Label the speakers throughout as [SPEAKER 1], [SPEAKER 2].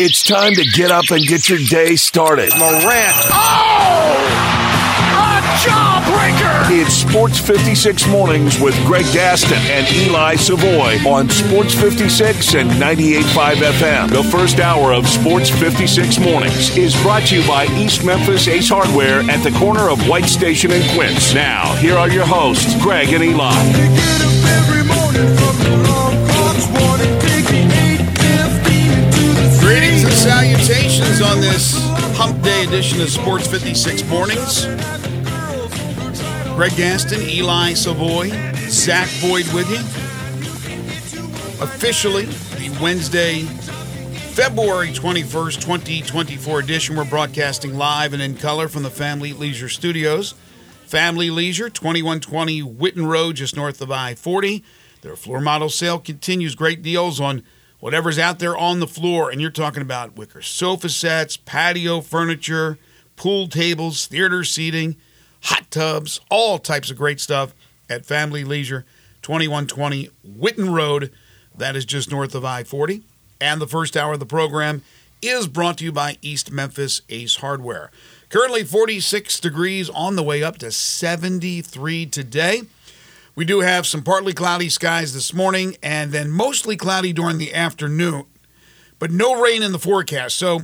[SPEAKER 1] It's time to get up and get your day started.
[SPEAKER 2] Morant. Oh! A jawbreaker!
[SPEAKER 1] It's Sports 56 Mornings with Greg Gaston and Eli Savoy on Sports 56 and 98.5 FM. The first hour of Sports 56 Mornings is brought to you by East Memphis Ace Hardware at the corner of White Station and Quince. Now, here are your hosts, Greg and Eli.
[SPEAKER 3] Salutations on this Hump Day edition of Sports 56 Mornings. Greg Gaston, Eli Savoy, Zach Boyd with you. Officially, the Wednesday, February 21st, 2024 edition. We're broadcasting live and in color from the Family Leisure Studios. Family Leisure, 2120 Whitten Road, just north of I 40. Their floor model sale continues. Great deals on whatever's out there on the floor. And you're talking about wicker sofa sets, patio furniture, pool tables, theater seating, hot tubs, all types of great stuff at Family Leisure, 2120 Whitten Road. That is just north of I 40. And the first hour of the program is brought to you by East Memphis Ace Hardware. Currently 46 degrees on the way up to 73 today. We do have some partly cloudy skies this morning and then mostly cloudy during the afternoon, but no rain in the forecast. So,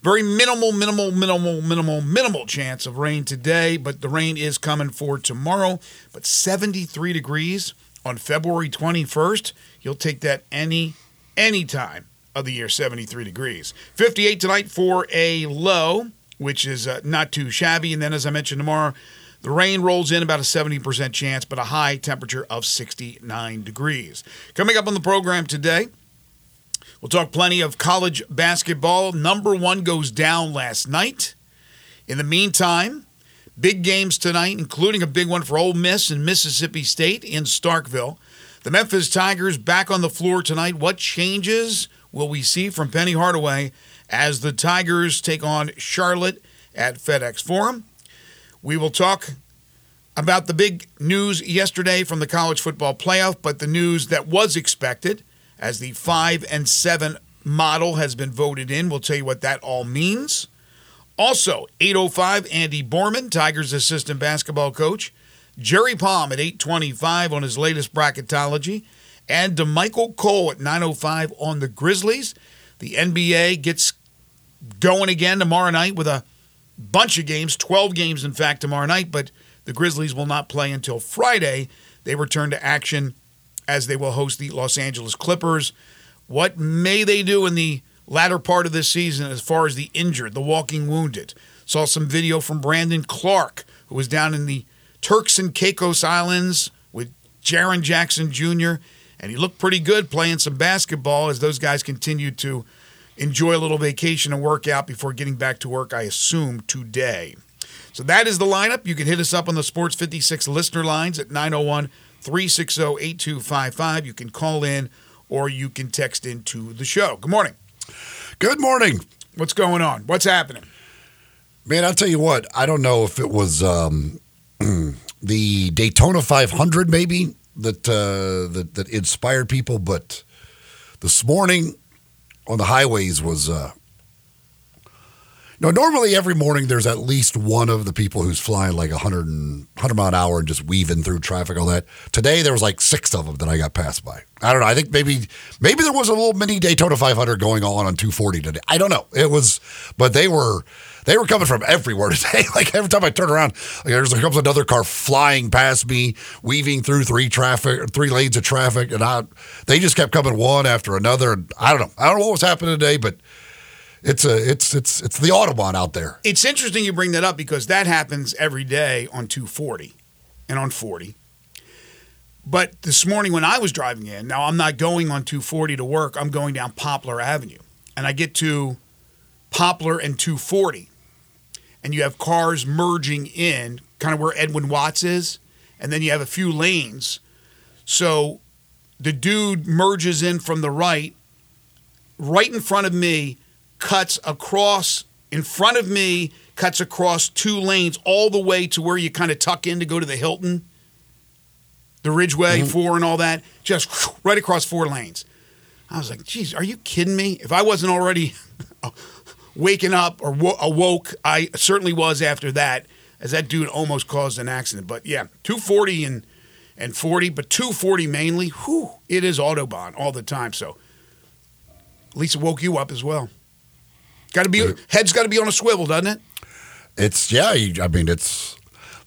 [SPEAKER 3] very minimal, minimal, minimal, minimal, minimal chance of rain today, but the rain is coming for tomorrow. But 73 degrees on February 21st, you'll take that any, any time of the year, 73 degrees. 58 tonight for a low, which is uh, not too shabby. And then, as I mentioned, tomorrow, the rain rolls in about a 70% chance, but a high temperature of 69 degrees. Coming up on the program today, we'll talk plenty of college basketball. Number one goes down last night. In the meantime, big games tonight, including a big one for Ole Miss and Mississippi State in Starkville. The Memphis Tigers back on the floor tonight. What changes will we see from Penny Hardaway as the Tigers take on Charlotte at FedEx Forum? We will talk about the big news yesterday from the college football playoff, but the news that was expected as the 5 and 7 model has been voted in. We'll tell you what that all means. Also, 805 Andy Borman, Tigers assistant basketball coach, Jerry Palm at 825 on his latest bracketology, and Damichael Cole at 905 on the Grizzlies. The NBA gets going again tomorrow night with a bunch of games, 12 games, in fact, tomorrow night, but the Grizzlies will not play until Friday. They return to action as they will host the Los Angeles Clippers. What may they do in the latter part of this season as far as the injured, the walking wounded? Saw some video from Brandon Clarke, who was down in the Turks and Caicos Islands with Jaren Jackson Jr., and he looked pretty good playing some basketball as those guys continued to enjoy a little vacation and work out before getting back to work, I assume, today. So that is the lineup. You can hit us up on the Sports 56 listener lines at 901 360 8255. You can call in or you can text into the show. Good morning.
[SPEAKER 4] Good morning.
[SPEAKER 3] What's going on? What's happening?
[SPEAKER 4] Man, I'll tell you what, I don't know if it was um, the Daytona 500 maybe that, uh, that that inspired people, but this morning on the highways was uh, no, normally every morning there's at least one of the people who's flying like 100, and, 100 mile an hour and just weaving through traffic, all that. Today there was like six of them that I got passed by. I don't know. I think maybe maybe there was a little mini Daytona 500 going on on 240 today. I don't know. It was, but they were they were coming from everywhere today. like every time I turn around, like there's there comes another car flying past me, weaving through three traffic, three lanes of traffic, and I they just kept coming one after another. And I don't know. I don't know what was happening today, but it's a it's it's it's the Autobahn out there.
[SPEAKER 3] It's interesting you bring that up because that happens every day on 240 and on 40. But this morning when I was driving in, now I'm not going on 240 to work, I'm going down Poplar Avenue. And I get to Poplar and 240. And you have cars merging in, kind of where Edwin Watts is, and then you have a few lanes. So the dude merges in from the right, right in front of me, cuts across in front of me, cuts across two lanes all the way to where you kind of tuck in to go to the Hilton, the Ridgeway
[SPEAKER 4] Mm-hmm.
[SPEAKER 3] 4 and all that, just right across four lanes. I was like, geez, are you kidding me? If I wasn't already waking up or wo- awoke, I certainly was after that, as that dude almost caused an accident. But yeah, 240 and and 40, but 240 mainly. Whew, it is Autobahn all the time. So at least it woke you up as well. Got to be head's got to be on a swivel, doesn't it?
[SPEAKER 4] It's yeah. you- I mean, it's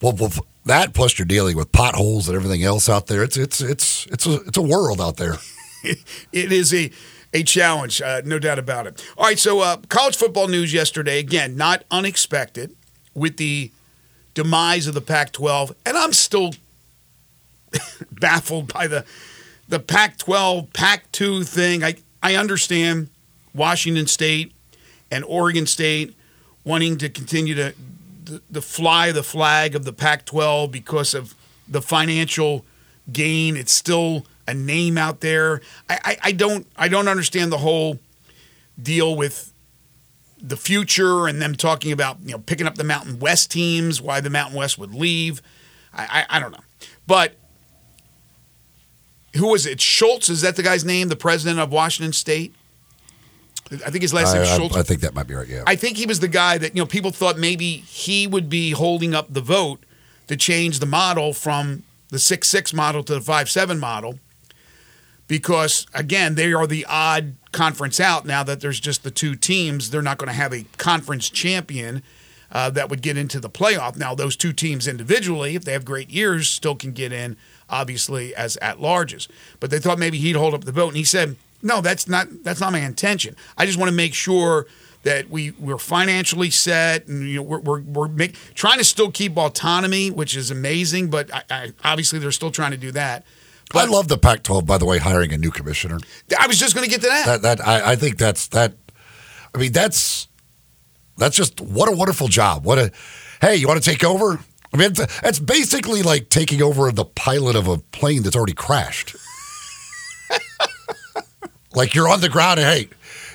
[SPEAKER 4] well, well, that plus you're dealing with potholes and everything else out there. It's it's it's it's a it's a world out there.
[SPEAKER 3] it is a a challenge, uh, no doubt about it. All right, so uh, college football news yesterday again, not unexpected, with the demise of the Pac-12, and I'm still baffled by the the Pac-12 Pac-2 thing. I I understand Washington State and Oregon State wanting to continue to the, the fly the flag of the Pac-12 because of the financial gain. It's still a name out there. I, I, I don't I don't understand the whole deal with the future and them talking about you know picking up the Mountain West teams. Why the Mountain West would leave? I, I, I don't know, but who was it? Schulz is that the guy's name? The president of Washington State. I think his last name is
[SPEAKER 4] I-
[SPEAKER 3] Schulz.
[SPEAKER 4] I think that might be right. Yeah.
[SPEAKER 3] I think he was the guy that you know people thought maybe he would be holding up the vote to change the model from the six six model to the five seven model, because again they are the odd conference out now that there's just the two teams. They're not going to have a conference champion uh, that would get into the playoff. Now those two teams individually, if they have great years, still can get in, obviously as at larges. But they thought maybe he'd hold up the vote, and he said, "No, that's not that's not my intention. I just want to make sure." That we we're financially set, and you know we're we're, we're make, trying to still keep autonomy, which is amazing. But I, I, obviously they're still trying to do that.
[SPEAKER 4] I love the Pac-12, by the way, hiring a new commissioner.
[SPEAKER 3] I was just going to get to that.
[SPEAKER 4] That that I, I think that's that. I mean, that's that's just what a wonderful job. What a hey, you want to take over? I mean, it's, it's basically like taking over the pilot of a plane that's already crashed. like you're on the ground and hey,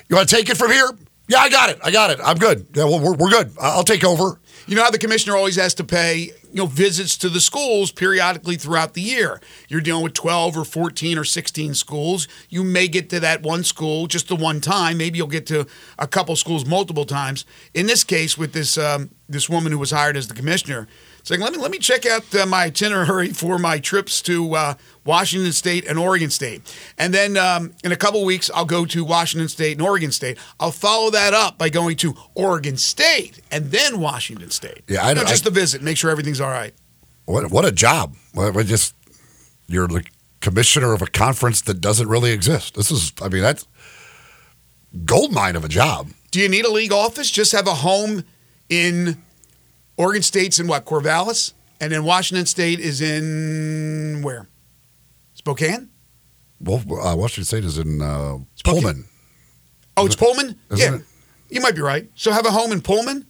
[SPEAKER 4] you want to take it from here? Yeah, I got it. I got it. I'm good. Yeah, well, we're, we're good. I'll take over.
[SPEAKER 3] You know how the commissioner always has to pay, you know, visits to the schools periodically throughout the year. You're dealing with 12 or 14 or 16 schools. You may get to that one school just the one time. Maybe you'll get to a couple schools multiple times. In this case, with this um, this woman who was hired as the commissioner, saying, "Let me let me check out uh, my itinerary for my trips to uh, Washington State and Oregon State, and then um, in a couple weeks I'll go to Washington State and Oregon State. I'll follow that up by going to Oregon State and then Washington State.
[SPEAKER 4] Yeah, I-
[SPEAKER 3] know, just a visit, make sure everything's all right.
[SPEAKER 4] What what a job! Just you're the commissioner of a conference that doesn't really exist. This is, I mean, that's gold mine of a job.
[SPEAKER 3] Do you need a league office? Just have a home in Oregon State's in what Corvallis, and then Washington State is in where? Spokane.
[SPEAKER 4] Well, uh, Washington State is in uh, Pullman.
[SPEAKER 3] Oh, it's Pullman.
[SPEAKER 4] Isn't
[SPEAKER 3] yeah,
[SPEAKER 4] it?
[SPEAKER 3] you might be right. So have a home in Pullman.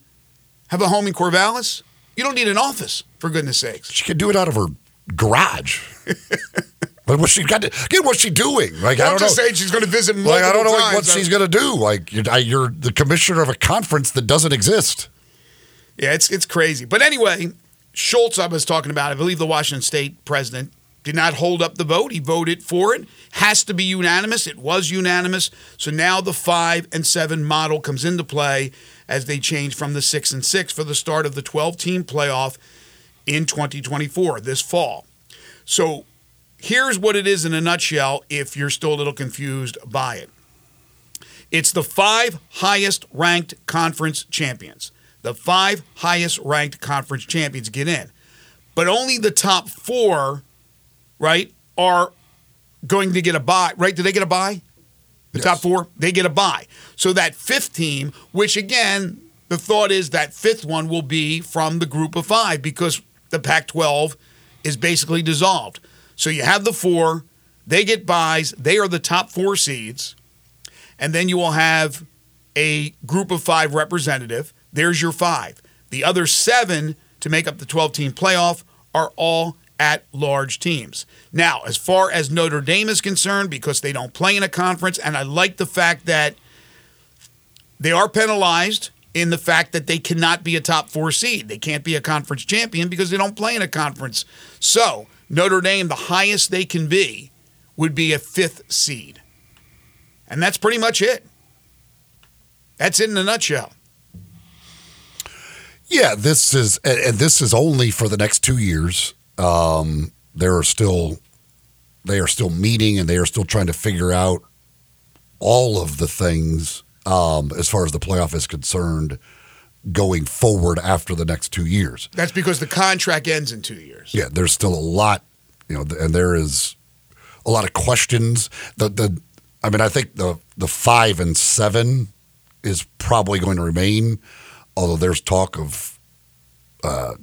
[SPEAKER 3] Have a home in Corvallis. You don't need an office, for goodness sakes.
[SPEAKER 4] She could do it out of her garage. but what's she got? To, again, what's she doing? Like I
[SPEAKER 3] I'm
[SPEAKER 4] don't
[SPEAKER 3] just
[SPEAKER 4] know.
[SPEAKER 3] saying she's going to visit
[SPEAKER 4] Like I don't know like, what she's going to do. Like you're, I- you're the commissioner of a conference that doesn't exist.
[SPEAKER 3] Yeah, it's it's crazy. But anyway, Schulz, I was talking about, I believe the Washington State president did not hold up the vote. He voted for it. Has to be unanimous. It was unanimous. So now the five and seven model comes into play as they change from the six and six for the start of the 12 team playoff in 2024 this fall. So here's what it is in a nutshell if you're still a little confused by it. It's the five highest ranked conference champions. The five highest ranked conference champions get in. But only the top four, right, are going to get a buy. Right? Do they get a buy? The top four, they get a buy. So that fifth team, which again, the thought is that fifth one will be from the group of five because the Pac 12 is basically dissolved. So you have the four, they get buys, they are the top four seeds and then you will have a group of five representative. There's your five. The other seven to make up the 12 team playoff are all at large teams. Now, as far as Notre Dame is concerned, because they don't play in a conference, and I like the fact that they are penalized in the fact that they cannot be a top four seed. They can't be a conference champion because they don't play in a conference. So, Notre Dame, the highest they can be would be a fifth seed. And that's pretty much it. That's it in a nutshell.
[SPEAKER 4] Yeah, this is, and, and this is only for the next two years. Um, there are still, they are still meeting, and they are still trying to figure out all of the things um, as far as the playoff is concerned going forward after the next two years.
[SPEAKER 3] That's because the contract ends in two years.
[SPEAKER 4] Yeah, there's still a lot, you know, and there is a lot of questions. The the, I mean, I think the the five and seven is probably going to remain, although there's talk of uh,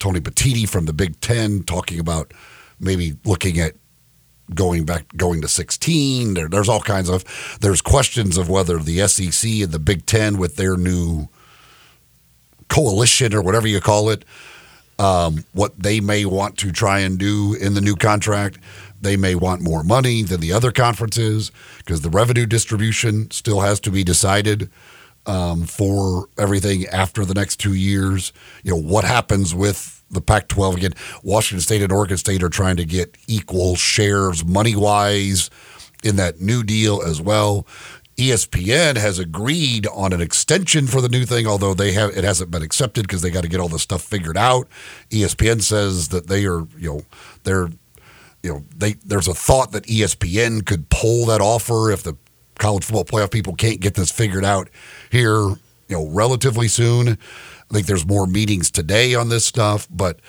[SPEAKER 4] Tony Petitti from the Big Ten talking about maybe looking at going back going to 16 there, there's all kinds of there's questions of whether the SEC and the Big 10 with their new coalition or whatever you call it um, what they may want to try and do in the new contract. They may want more money than the other conferences because the revenue distribution still has to be decided um, for everything after the next two years you know what happens with the Pac 12 again. Washington State and Oregon State are trying to get equal shares money wise in that new deal as well. ESPN has agreed on an extension for the new thing, although they have it hasn't been accepted because they got to get all this stuff figured out. ESPN says that they are, you know, they're, you know, they there's a thought that ESPN could pull that offer if the college football playoff people can't get this figured out here, you know, relatively soon. I think there's more meetings today on this stuff, but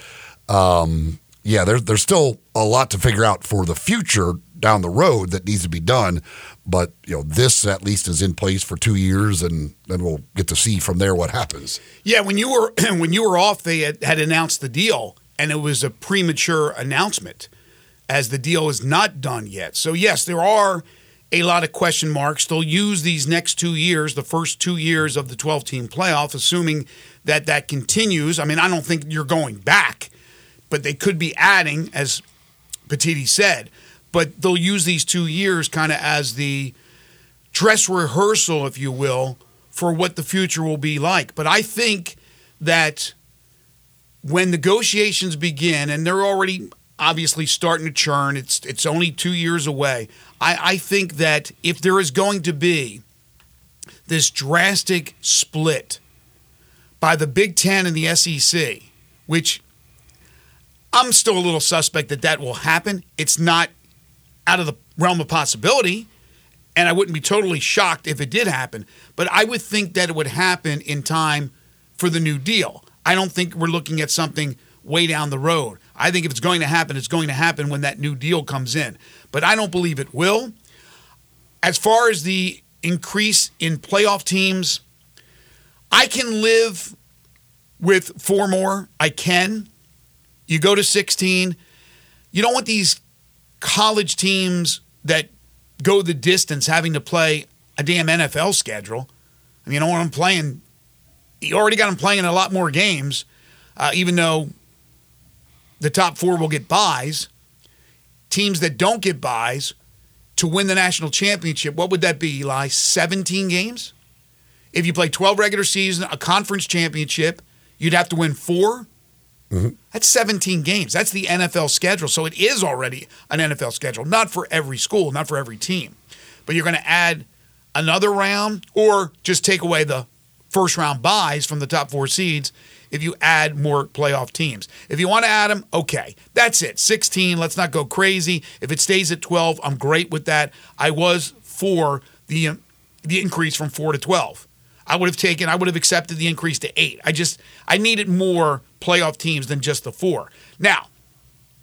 [SPEAKER 4] um, yeah, there's there's still a lot to figure out for the future down the road that needs to be done. But you know, this at least is in place for two years, and then we'll get to see from there what happens.
[SPEAKER 3] Yeah, when you were when you were off, they had, had announced the deal, and it was a premature announcement, as the deal is not done yet. So yes, there are a lot of question marks. They'll use these next two years, the first two years of the 12 team playoff, assuming that that continues. I mean, I don't think you're going back, but they could be adding, as Petitti said. But they'll use these two years kind of as the dress rehearsal, if you will, for what the future will be like. But I think that when negotiations begin, and they're already obviously starting to churn, it's it's only two years away. I, I think that if there is going to be this drastic split by the Big Ten and the SEC, which I'm still a little suspect that that will happen. It's not out of the realm of possibility, and I wouldn't be totally shocked if it did happen. But I would think that it would happen in time for the new deal. I don't think we're looking at something way down the road. I think if it's going to happen, it's going to happen when that new deal comes in. But I don't believe it will. As far as the increase in playoff teams, I can live with four more. I can. You go to 16. You don't want these college teams that go the distance having to play a damn NFL schedule. I mean, you don't them playing. You already got them playing a lot more games, uh, even though the top four will get buys. Teams that don't get buys to win the national championship, what would that be, Eli? 17 games? If you play 12 regular season, a conference championship, you'd have to win 4 mm-hmm. That's 17 games. That's the NFL schedule. So it is already an NFL schedule, not for every school, not for every team. But you're going to add another round or just take away the first round buys from the top four seeds if you add more playoff teams. If you want to add them, okay. That's it. 16, let's not go crazy. If it stays at 12, I'm great with that. I was for the um, the increase from 4 to 12. I would have taken I would have accepted the increase to 8. I just I needed more playoff teams than just the 4. Now,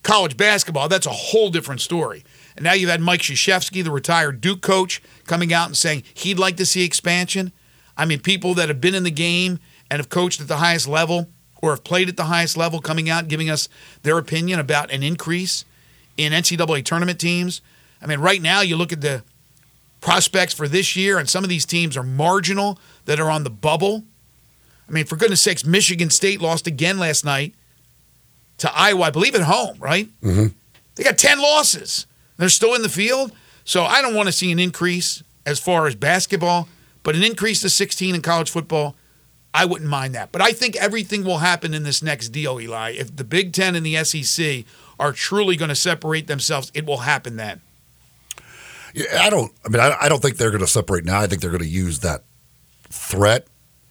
[SPEAKER 3] college basketball, that's a whole different story. And now you've had Mike Krzyzewski, the retired Duke coach, coming out and saying he'd like to see expansion. I mean, people that have been in the game and have coached at the highest level or have played at the highest level coming out and giving us their opinion about an increase in NCAA tournament teams. I mean, right now you look at the prospects for this year, and some of these teams are marginal that are on the bubble. I mean, for goodness sakes, Michigan State lost again last night to Iowa, I believe at home, right? Mm-hmm. They got 10 losses. They're still in the field. So I don't want to see an increase as far as basketball, but an increase to 16 in college football, I wouldn't mind that. But I think everything will happen in this next deal, Eli. If the Big Ten and the SEC are truly going to separate themselves, it will happen then.
[SPEAKER 4] Yeah, I don't. I mean, I, don't think they're going to separate now. I think they're going to use that threat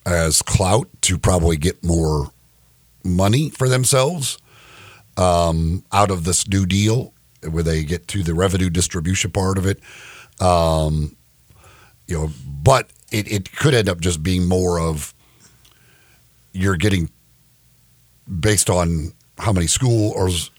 [SPEAKER 4] as clout to probably get more money for themselves um, out of this new deal, where they get to the revenue distribution part of it. Um, you know, but it, it could end up just being more of you're getting based on how many schools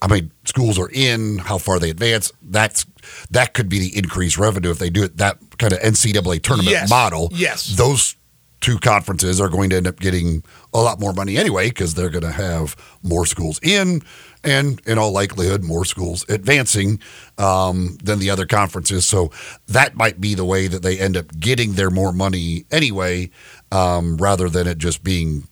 [SPEAKER 4] how many schools are in, how far they advance. That's that could be the increased revenue if they do it that kind of NCAA tournament
[SPEAKER 3] Yes.
[SPEAKER 4] model.
[SPEAKER 3] Yes.
[SPEAKER 4] those two conferences are going to end up getting a lot more money anyway because they're going to have more schools in, and in all likelihood, more schools advancing um, than the other conferences. So that might be the way that they end up getting their more money anyway, um, rather than it just being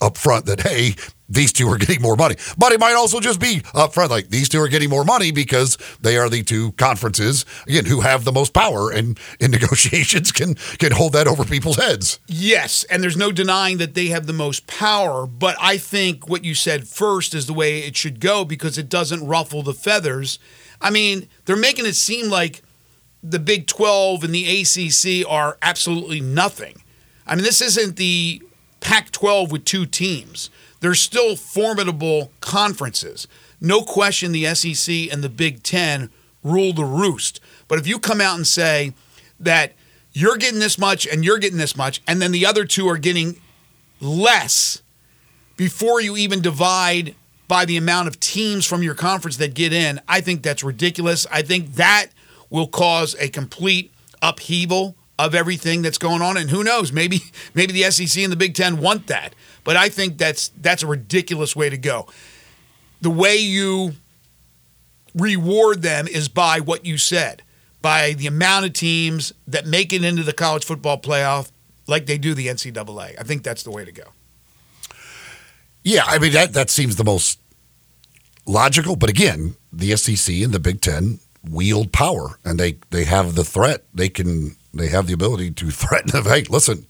[SPEAKER 4] up front that hey these two are getting more money but it might also just be up front like these two are getting more money because they are the two conferences again who have the most power and in negotiations can can hold that over people's heads
[SPEAKER 3] Yes, and there's no denying that they have the most power, but I think what you said first is the way it should go because it doesn't ruffle the feathers. I mean, they're making it seem like the Big 12 and the ACC are absolutely nothing. I mean, this isn't the Pac 12 with two teams. They're still formidable conferences. No question the SEC and the Big 10 rule the roost. But if you come out and say that you're getting this much and you're getting this much, and then the other two are getting less before you even divide by the amount of teams from your conference that get in, I think that's ridiculous. I think that will cause a complete upheaval of everything that's going on. And who knows, maybe maybe the SEC and the Big Ten want that. But I think that's that's a ridiculous way to go. The way you reward them is by what you said, by the amount of teams that make it into the college football playoff like they do the NCAA. I think that's the way to go.
[SPEAKER 4] yeah i mean that that seems the most logical but again the SEC and the Big 10 wield power and they they have the threat they can they have the ability to threaten them hey listen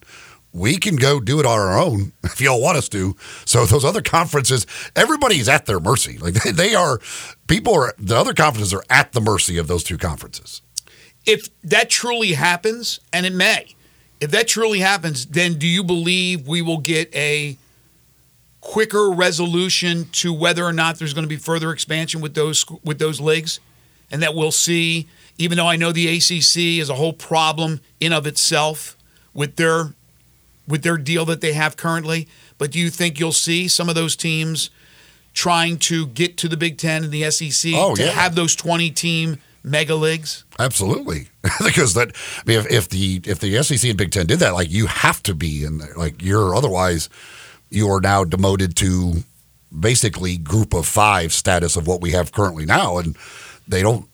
[SPEAKER 4] we can go do it on our own if y'all want us to. So those other conferences, everybody's at their mercy. Like they, they are, people are the other conferences are at the mercy of those two conferences.
[SPEAKER 3] if that truly happens, and it may, if that truly happens, then do you believe we will get a quicker resolution to whether or not there's going to be further expansion with those with those leagues, and that we'll see? Even though I know the ACC is a whole problem in of itself with their with their deal that they have currently, but do you think you'll see some of those teams trying to get to the Big Ten and the SEC
[SPEAKER 4] Oh,
[SPEAKER 3] to
[SPEAKER 4] yeah.
[SPEAKER 3] have those twenty team mega leagues?
[SPEAKER 4] Absolutely, because that I mean, if, if the if the SEC and Big Ten did that, like you have to be in there. Like you're otherwise, you are now demoted to basically group of five status of what we have currently now, and they don't.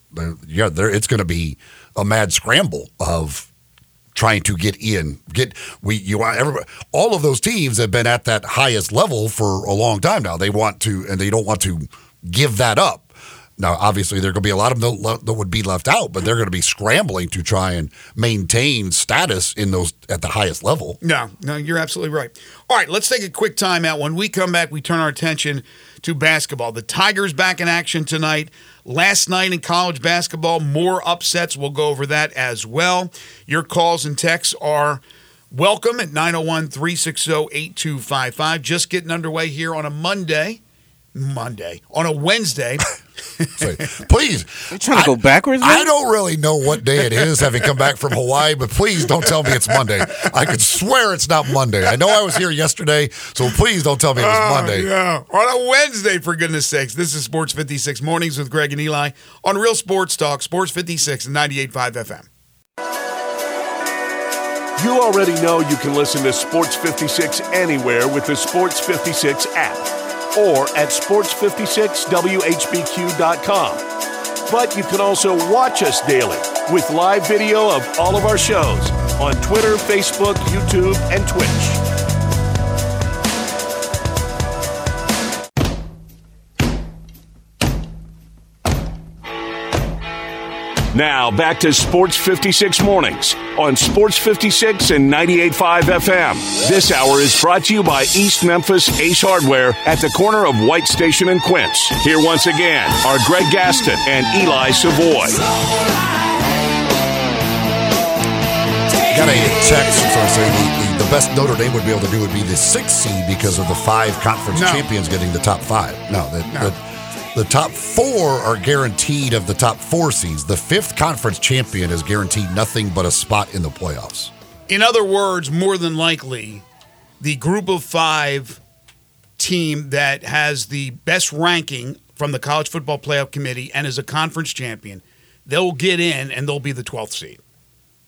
[SPEAKER 4] Yeah, there it's going to be a mad scramble of trying to get in. Get we you want. All of those teams have been at that highest level for a long time now. They want to, and they don't want to give that up. Now, obviously, there are going to be a lot of them that would be left out, but they're going to be scrambling to try and maintain status in those at the highest level.
[SPEAKER 3] No, no, you're absolutely right. All right, let's take a quick time out. When we come back, we turn our attention to basketball. The Tigers back in action tonight. Last night in college basketball, more upsets. We'll go over that as well. Your calls and texts are welcome at 901 360 8255. Just getting underway here on a Monday. Monday. On a Wednesday.
[SPEAKER 4] So, please,
[SPEAKER 5] You trying to go backwards,
[SPEAKER 4] I don't really know what day it is, having come back from Hawaii, but please don't tell me it's Monday. I could swear it's not Monday. I know I was here yesterday, so please don't tell me it was oh, Monday.
[SPEAKER 3] Yeah, on a Wednesday, for goodness sakes. This is Sports 56 Mornings with Greg and Eli on Real Sports Talk, Sports 56 and 98.5 FM.
[SPEAKER 1] You already know you can listen to Sports 56 anywhere with the Sports 56 app or at sports56whbq.com. But you can also watch us daily with live video of all of our shows on Twitter, Facebook, YouTube, and Twitch. Now back to Sports 56 Mornings on Sports 56 and 98.5 FM. This hour is brought to you by East Memphis Ace Hardware at the corner of White Station and Quince. Here once again are Greg Gaston and Eli Savoy.
[SPEAKER 4] got a text from saying the, the, the, best Notre Dame would be able to do would be the six seed because of the five conference
[SPEAKER 3] no.
[SPEAKER 4] champions getting the top five. No, that,
[SPEAKER 3] no
[SPEAKER 4] the top four are guaranteed of the top four seeds. The fifth conference champion is guaranteed nothing but a spot in the playoffs.
[SPEAKER 3] In other words, more than likely, the group of five team that has the best ranking from the College Football Playoff Committee and is a conference champion, they'll get in and they'll be the 12th seed.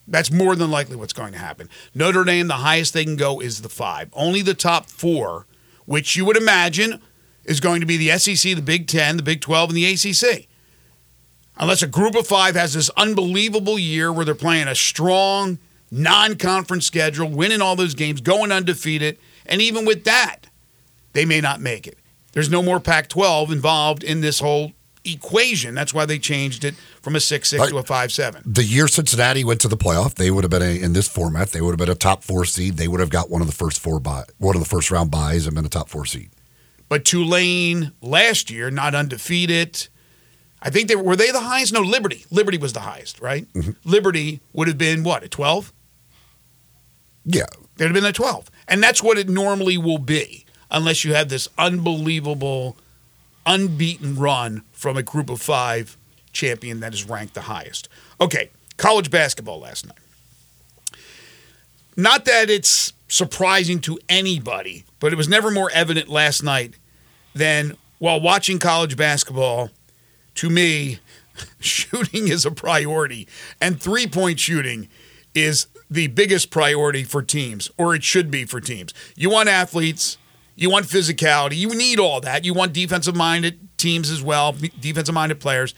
[SPEAKER 3] That's more than likely what's going to happen. Notre Dame, the highest they can go is the five. Only the top four, which you would imagine is going to be the SEC, the Big Ten, the Big 12, and the ACC. Unless a group of five has this unbelievable year where they're playing a strong non conference schedule, winning all those games, going undefeated, and even with that, they may not make it. There's no more Pac 12 involved in this whole equation. That's why they changed it from a 6 6 to a 5 7.
[SPEAKER 4] The year Cincinnati went to the playoff, they would have been a, in this format. They would have been a top four seed. They would have got one of the first four buy, one of the first round buys and been a top four seed.
[SPEAKER 3] But Tulane last year, not undefeated. I think they were, were they the highest? No, Liberty. Liberty was the highest, right? Mm-hmm. Liberty would have been what, a 12?
[SPEAKER 4] Yeah,
[SPEAKER 3] They'd have been a 12. And that's what it normally will be, unless you have this unbelievable, unbeaten run from a group of five champion that is ranked the highest. Okay, college basketball last night. Not that it's surprising to anybody, but it was never more evident last night than while watching college basketball, to me, shooting is a priority, and three point shooting is the biggest priority for teams, or it should be for teams. You want athletes, you want physicality, you need all that. You want defensive minded teams as well, defensive minded players.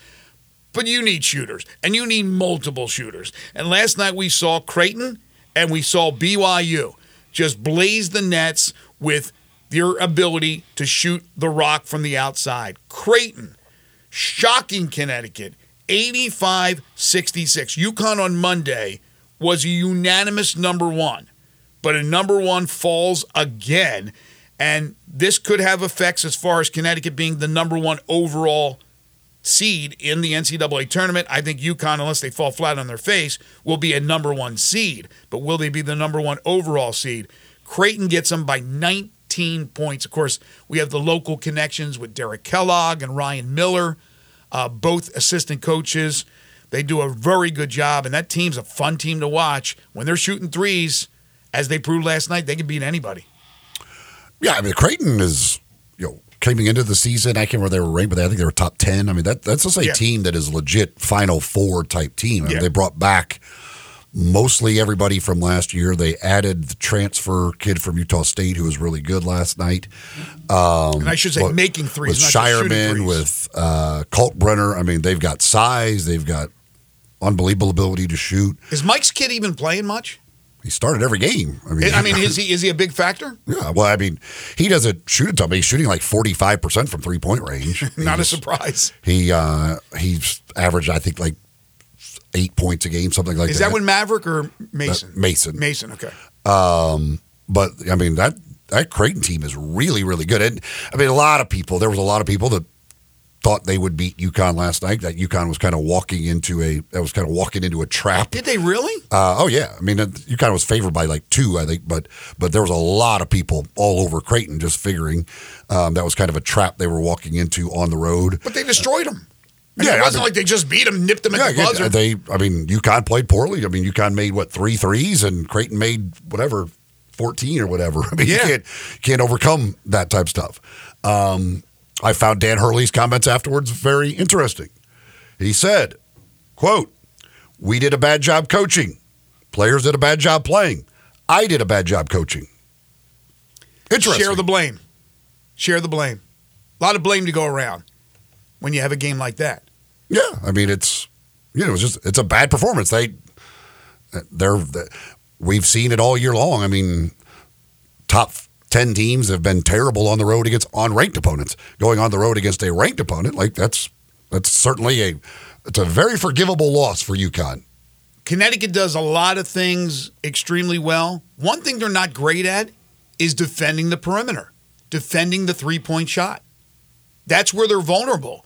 [SPEAKER 3] But you need shooters, and you need multiple shooters. And last night we saw Creighton and we saw BYU just blaze the nets with their ability to shoot the rock from the outside. Creighton, shocking Connecticut, 85 66. UConn on Monday was a unanimous number one, but a number one falls again. And this could have effects as far as Connecticut being the number one overall seed in the NCAA tournament. I think UConn, unless they fall flat on their face, will be a number one seed. But will they be the number one overall seed? Creighton gets them by 19 points. Of course, we have the local connections with Derek Kellogg and Ryan Miller, uh, both assistant coaches. They do a very good job, and that team's a fun team to watch. When they're shooting threes, as they proved last night, they can beat anybody.
[SPEAKER 4] yeah. I mean, Creighton is you know coming into the season. I can't remember they were ranked, but I think they were top ten. I mean, that that's just a
[SPEAKER 3] Yeah.
[SPEAKER 4] team that is legit Final Four type team. I mean,
[SPEAKER 3] Yeah.
[SPEAKER 4] they brought back mostly everybody from last year. They added the transfer kid from Utah State who was really good last night.
[SPEAKER 3] and I should say,
[SPEAKER 4] But
[SPEAKER 3] making threes,
[SPEAKER 4] with
[SPEAKER 3] not Scheierman,
[SPEAKER 4] with uh, Kalkbrenner. I mean, they've got size. They've got unbelievable ability to shoot.
[SPEAKER 3] Is Mike's kid even playing much?
[SPEAKER 4] He started every game. I mean,
[SPEAKER 3] I mean, is he is he a big factor?
[SPEAKER 4] yeah. Well, I mean, he doesn't shoot a ton. but He's shooting like forty five percent from three point range.
[SPEAKER 3] Not a surprise.
[SPEAKER 4] He uh, he's averaged, I think, like eight points a game, something like
[SPEAKER 3] Is
[SPEAKER 4] that.
[SPEAKER 3] that when Maverick or Mason?
[SPEAKER 4] Uh, Mason.
[SPEAKER 3] Mason. Okay.
[SPEAKER 4] Um, but I mean that that Creighton team is really really good. And I mean a lot of people. There was a lot of people that thought they would beat UConn last night. That UConn was kind of walking into a that was kind of walking into a trap.
[SPEAKER 3] Did they really?
[SPEAKER 4] Uh, oh yeah, I mean UConn was favored by like two, I think, but but there was a lot of people all over Creighton just figuring um, that was kind of a trap they were walking into on the road.
[SPEAKER 3] But they destroyed them.
[SPEAKER 4] Yeah,
[SPEAKER 3] it wasn't
[SPEAKER 4] I mean-
[SPEAKER 3] like they just beat them, nipped them at the
[SPEAKER 4] yeah,
[SPEAKER 3] buzzer.
[SPEAKER 4] they. I mean, UConn played poorly. I mean, UConn made what three threes, and Creighton made whatever fourteen or whatever. I mean,
[SPEAKER 3] Yeah.
[SPEAKER 4] you can't can't overcome that type of stuff. Um, I found Dan Hurley's comments afterwards very interesting. He said, "quote We did a bad job coaching. Players did a bad job playing. I did a bad job coaching." Interesting.
[SPEAKER 3] Share the blame. Share the blame. A lot of blame to go around when you have a game like that.
[SPEAKER 4] Yeah, I mean it's you know it's just it's a bad performance. They they're we've seen it all year long. I mean, top ten teams have been terrible on the road against unranked opponents. Going on the road against a ranked opponent, like that's that's certainly a it's a very forgivable loss for UConn.
[SPEAKER 3] Connecticut does a lot of things extremely well. One thing they're not great at is defending the perimeter, defending the three point shot. That's where they're vulnerable.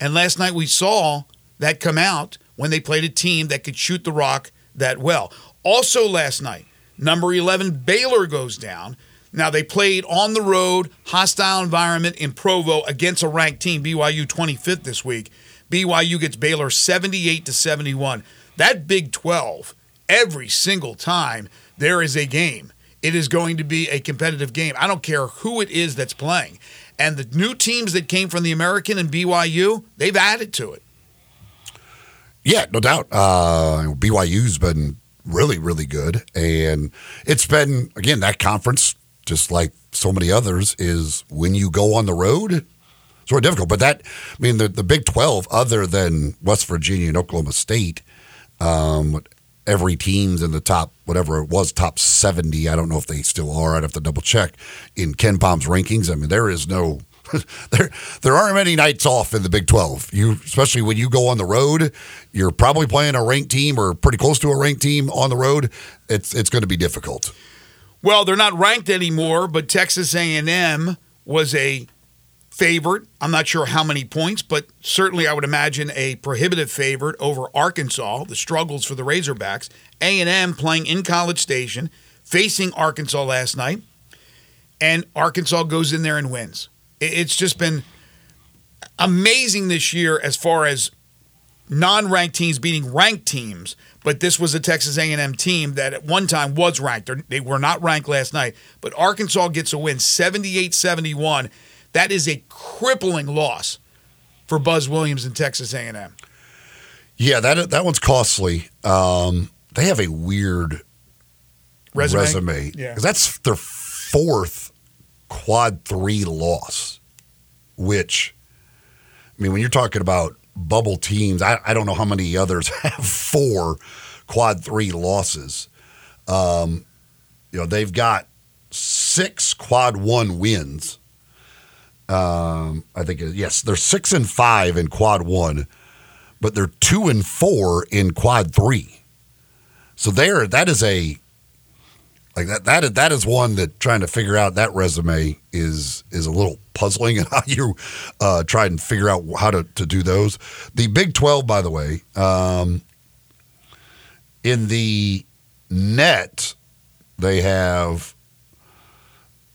[SPEAKER 3] And last night we saw that come out when they played a team that could shoot the rock that well. Also, last night, number 11 Baylor goes down. Now, they played on the road, hostile environment in Provo against a ranked team, BYU 25th this week. BYU gets Baylor 78 to 71. That Big 12, every single time there is a game, it is going to be a competitive game. I don't care who it is that's playing. And the new teams that came from the American and BYU, they've added to it.
[SPEAKER 4] Yeah, no doubt. Uh, BYU's been really, really good. And it's been, again, that conference, just like so many others, is when you go on the road, it's more difficult. But that, I mean, the, the Big 12, other than West Virginia and Oklahoma State, um, every team's in the top, whatever it was, top 70. I don't know if they still are. I'd have to double check in KenPom's rankings. I mean, there is no. there, there aren't many nights off in the Big 12. You, especially when you go on the road, you're probably playing a ranked team or pretty close to a ranked team on the road. It's it's going to be difficult.
[SPEAKER 3] Well, they're not ranked anymore, but Texas A&M was a favorite. I'm not sure how many points, but certainly I would imagine a prohibitive favorite over Arkansas. The struggles for the Razorbacks. A&M playing in College Station, facing Arkansas last night, and Arkansas goes in there and wins. It's just been amazing this year as far as non-ranked teams beating ranked teams. But this was a Texas A&M team that at one time was ranked. They were not ranked last night, but Arkansas gets a win, 78-71 that is a crippling loss for Buzz Williams and Texas A&M.
[SPEAKER 4] Yeah, that that one's costly. Um, they have a weird resume. resume.
[SPEAKER 3] Yeah,
[SPEAKER 4] because that's their fourth quad three loss. Which, I mean, when you're talking about bubble teams, I, I don't know how many others have four quad three losses. Um, you know, they've got six quad one wins um, I think yes, they're six and five in quad one, but they're two and four in quad three. So there, that is a like that that that is one that trying to figure out that resume is is a little puzzling and how you uh, try and figure out how to, to do those. The Big Twelve, by the way, um, in the net, they have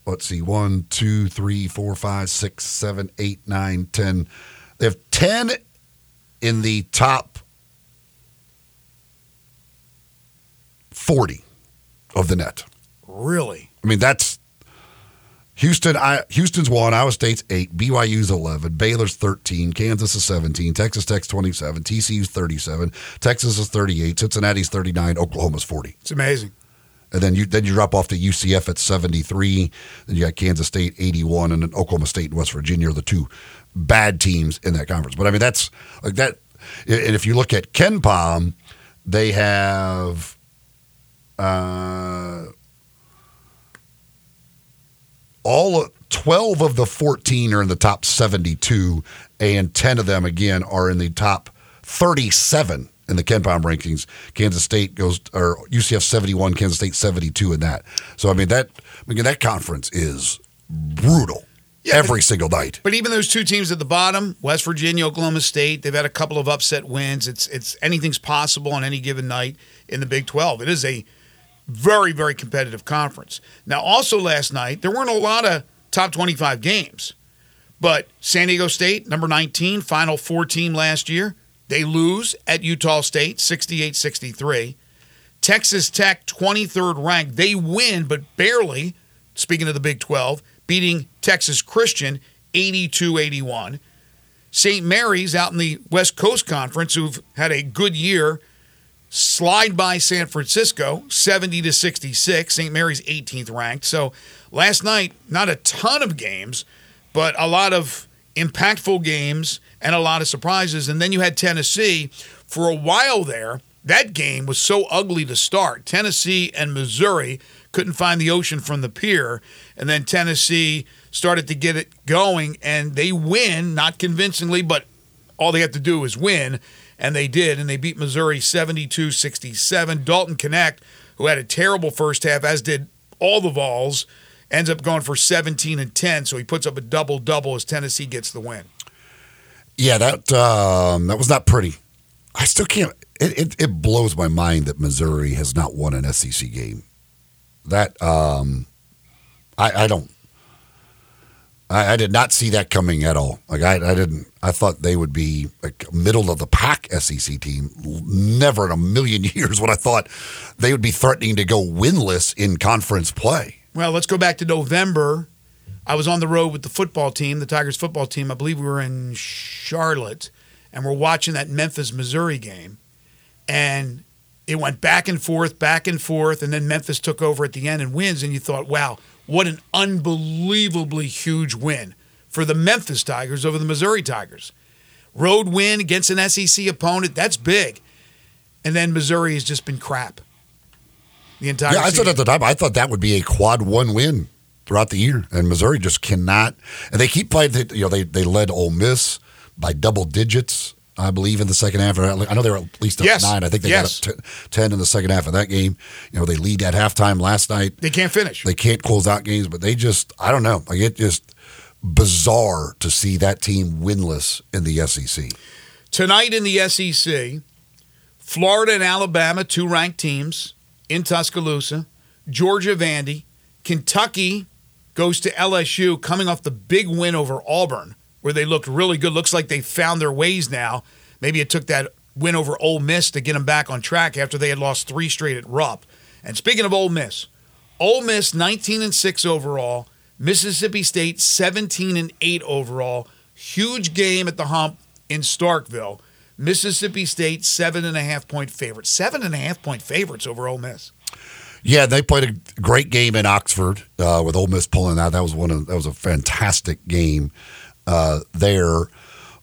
[SPEAKER 4] let's see, one, two, three, four, five, six, seven, eight, nine, ten. They have ten in the top forty of the net.
[SPEAKER 3] Really?
[SPEAKER 4] I mean, that's Houston. I, Houston's one. Iowa State's eight. BYU's eleven. Baylor's thirteen. Kansas is seventeen. Texas Tech's twenty-seven. TCU's thirty-seven. Texas is thirty-eight. Cincinnati's thirty-nine. Oklahoma's forty.
[SPEAKER 3] It's amazing
[SPEAKER 4] and then you then you drop off to UCF at 73. Then you got Kansas State 81, and then Oklahoma State and West Virginia are the two bad teams in that conference. But I mean, that's like that. And if you look at KenPom, they have. Uh, all 12 of the 14 are in the top 72 and 10 of them again are in the top 37 in the KenPom rankings. Kansas State goes or UCF 71, Kansas State 72 in that. So I mean that I mean that conference is brutal. Yeah, every
[SPEAKER 3] but,
[SPEAKER 4] single night.
[SPEAKER 3] But even those two teams at the bottom, West Virginia, Oklahoma State, they've had a couple of upset wins. It's it's anything's possible on any given night in the Big 12. It is a very very competitive conference. Now also last night there weren't a lot of top 25 games. But San Diego State, number 19, final four team last year, they lose at Utah State 68 63. Texas Tech, 23rd ranked. They win, but barely, speaking of the Big 12, beating Texas Christian 82 81. St. Mary's out in the West Coast Conference, who've had a good year, slide by San Francisco 70 to 66. St. Mary's 18th ranked. So last night, not a ton of games, but a lot of impactful games and a lot of surprises. And then you had Tennessee for a while there. That game was so ugly to start. Tennessee and Missouri couldn't find the ocean from the pier. And then Tennessee started to get it going, and they win, not convincingly, but all they have to do is win. And they did, and they beat Missouri 72 67. Dalton Knecht, who had a terrible first half, as did all the Vols, ends up going for 17 and 10. So he puts up a double double as Tennessee gets the win.
[SPEAKER 4] Yeah, that um, that was not pretty. I still can't. it, it, it blows my mind that Missouri has not won an SEC game. That um, I, I don't. I, I did not see that coming at all. Like I, I didn't. I thought they would be like middle of the pack SEC team. Never in a million years would I thought they would be threatening to go winless in conference play.
[SPEAKER 3] Well, let's go back to November. I was on the road with the football team, the Tigers football team. I believe we were in Charlotte, and we're watching that Memphis Missouri game, and it went back and forth, back and forth, and then Memphis took over at the end and wins. And you thought, wow, what an unbelievably huge win for the Memphis Tigers over the Missouri Tigers. Road win against an SEC opponent, that's big. And then Missouri has just been crap. The entire
[SPEAKER 4] Yeah, I
[SPEAKER 3] season.
[SPEAKER 4] said at the time I thought that would be a quad one win throughout the year, and Missouri just cannot. And they keep playing. You know, they they led Ole Miss by double digits, I believe, in the second half. I know they were at least up
[SPEAKER 3] Yes.
[SPEAKER 4] nine. I think they
[SPEAKER 3] Yes.
[SPEAKER 4] got up to ten in the second half of that game. You know, they lead at halftime last night.
[SPEAKER 3] they can't finish.
[SPEAKER 4] They can't close out games, but they just I don't know. Like it just bizarre to see that team winless in the SEC.
[SPEAKER 3] Tonight in the SEC, Florida and Alabama, two ranked teams in Tuscaloosa. Georgia Vandy. Kentucky goes to LSU coming off the big win over Auburn, where they looked really good. Looks like they found their ways now. Maybe it took that win over Ole Miss to get them back on track after they had lost three straight at Rupp. And speaking of Ole Miss, Ole Miss 19 and 6 overall, Mississippi State 17 and 8 overall. Huge game at the hump in Starkville. Mississippi State seven and a half point favorites. Seven and a half point favorites over Ole Miss.
[SPEAKER 4] Yeah, they played a great game in Oxford uh, with Ole Miss pulling out. That was one of that was a fantastic game uh, there.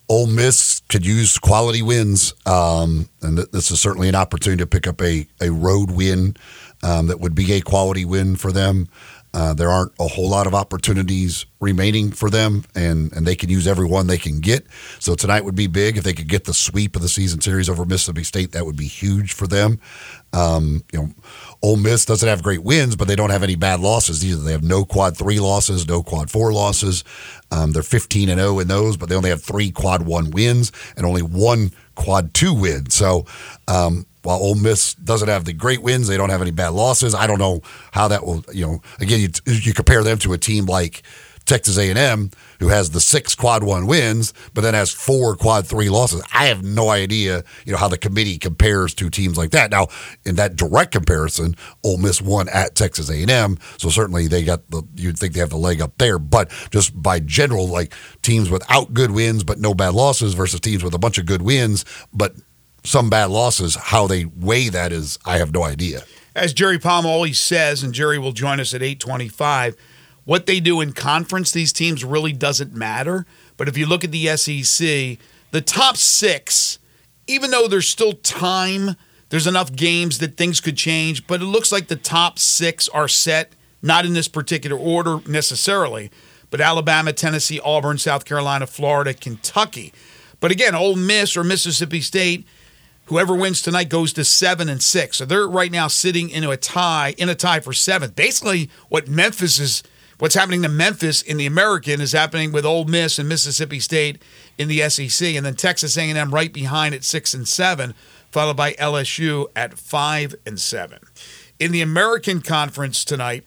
[SPEAKER 4] Ole Miss could use quality wins, um, and th- this is certainly an opportunity to pick up a a road win um, that would be a quality win for them. Uh, there aren't a whole lot of opportunities remaining for them, and, and they can use every one they can get. So tonight would be big if they could get the sweep of the season series over Mississippi State. That would be huge for them. Um, you know, Ole Miss doesn't have great wins, but they don't have any bad losses either. They have no quad three losses, no quad four losses. Um, they're 15 and 0 in those, but they only have three quad one wins and only one quad two win. So um, while Ole Miss doesn't have the great wins, they don't have any bad losses. I don't know how that will, you know, again, you, you compare them to a team like Texas A&M, who has the six quad one wins, but then has four quad three losses. I have no idea, you know, how the committee compares to teams like that. Now, in that direct comparison, Ole Miss won at Texas A&M, so certainly they got the. You'd think they have the leg up there, but just by general, like teams without good wins but no bad losses versus teams with a bunch of good wins but some bad losses, how they weigh that is, I have no idea.
[SPEAKER 3] As Jerry Palm always says, and Jerry will join us at 825, what they do in conference, these teams really doesn't matter. But if you look at the SEC, the top six, even though there's still time, there's enough games that things could change, but it looks like the top six are set, not in this particular order necessarily, but Alabama, Tennessee, Auburn, South Carolina, Florida, Kentucky. But again, Ole Miss or Mississippi State, whoever wins tonight goes to seven and six. So they're right now sitting in a tie, in a tie for seventh. Basically, what Memphis is, what's happening to Memphis in the American is happening with Ole Miss and Mississippi State in the SEC, and then Texas A&M right behind at six and seven, followed by LSU at five and seven. In the American Conference tonight,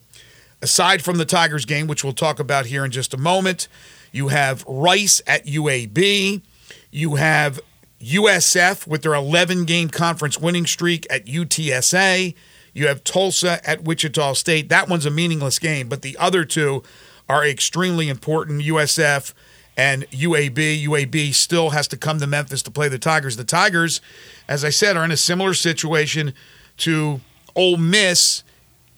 [SPEAKER 3] aside from the Tigers game, which we'll talk about here in just a moment, you have Rice at UAB. You have USF with their 11 game conference winning streak at UTSA. You have Tulsa at Wichita State. That one's a meaningless game, but the other two are extremely important. USF and UAB. UAB still has to come to Memphis to play the Tigers. The Tigers, as I said, are in a similar situation to Ole Miss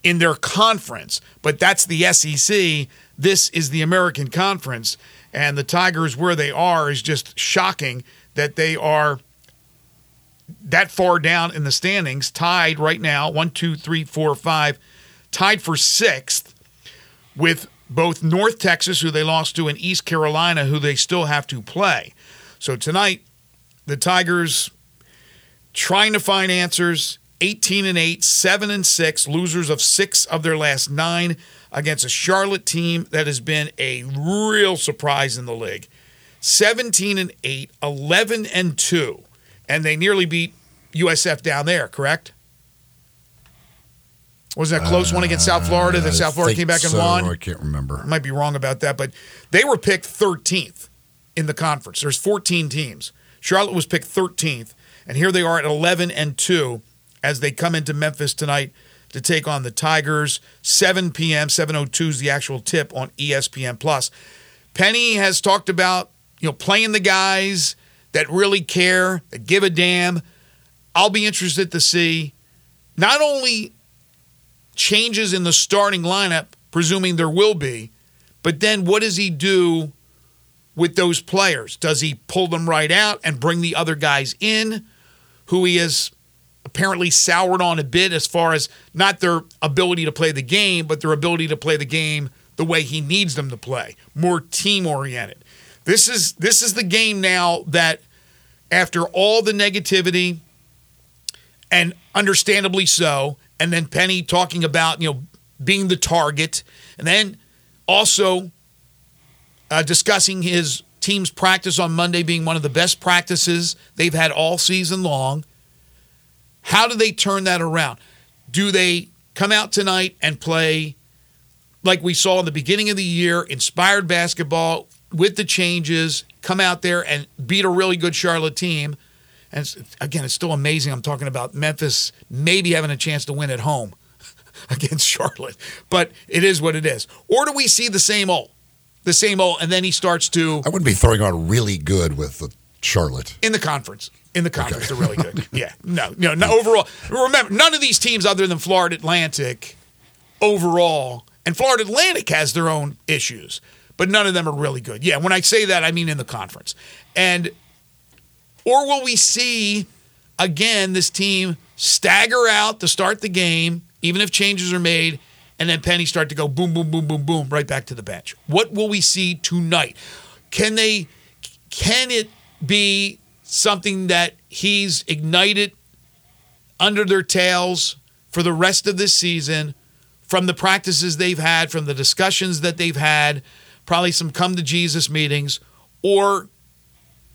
[SPEAKER 3] in their conference, but that's the SEC. This is the American Conference, and the Tigers, where they are, is just shocking that they are that far down in the standings, tied right now one, two, three, four, five, tied for sixth with both North Texas, who they lost to, and East Carolina, who they still have to play. So tonight, the Tigers trying to find answers 18 and 8, 7 and 6, losers of 6 of their last 9 against a Charlotte team that has been a real surprise in the league. 17 and 8, 11 and 2, and they nearly beat USF down there, correct? Wasn't that a close one against South Florida that
[SPEAKER 4] Uh,
[SPEAKER 3] South Florida came back and
[SPEAKER 4] so.
[SPEAKER 3] won?
[SPEAKER 4] I can't remember.
[SPEAKER 3] I might be wrong about that, but they were picked 13th in the conference. There's 14 teams. Charlotte was picked 13th, and here they are at 11 and 2 as they come into Memphis tonight to take on the Tigers. 7 p.m. 7:02 is the actual tip on ESPN Plus. Penny has talked about you know playing the guys that really care, that give a damn. I'll be interested to see not only changes in the starting lineup, presuming there will be, but then what does he do with those players? Does he pull them right out and bring the other guys in who he has apparently soured on a bit as far as not their ability to play the game, but their ability to play the game the way he needs them to play, more team oriented. This is this is the game now that after all the negativity and understandably so, and then Penny talking about, you know, being the target, and then also uh, discussing his team's practice on Monday being one of the best practices they've had all season long. How do they turn that around? Do they come out tonight and play like we saw in the beginning of the year, inspired basketball with the changes, come out there and beat a really good Charlotte team? And it's, again, it's still amazing. I'm talking about Memphis maybe having a chance to win at home against Charlotte, but it is what it is. Or do we see the same old, the same old, and then he starts to
[SPEAKER 4] I wouldn't be throwing on really good with the Charlotte.
[SPEAKER 3] in the conference. In the conference, they're really good. Yeah, no, no, no. Overall, remember, none of these teams other than Florida Atlantic, overall, and Florida Atlantic has their own issues, but none of them are really good. Yeah, when I say that, I mean in the conference. And or will we see again this team stagger out to start the game, even if changes are made, and then Penny start to go boom, boom, boom, boom, boom, right back to the bench? What will we see tonight? Can they? Can it be something that he's ignited under their tails for the rest of this season from the practices they've had, from the discussions that they've had, probably some come to Jesus meetings, or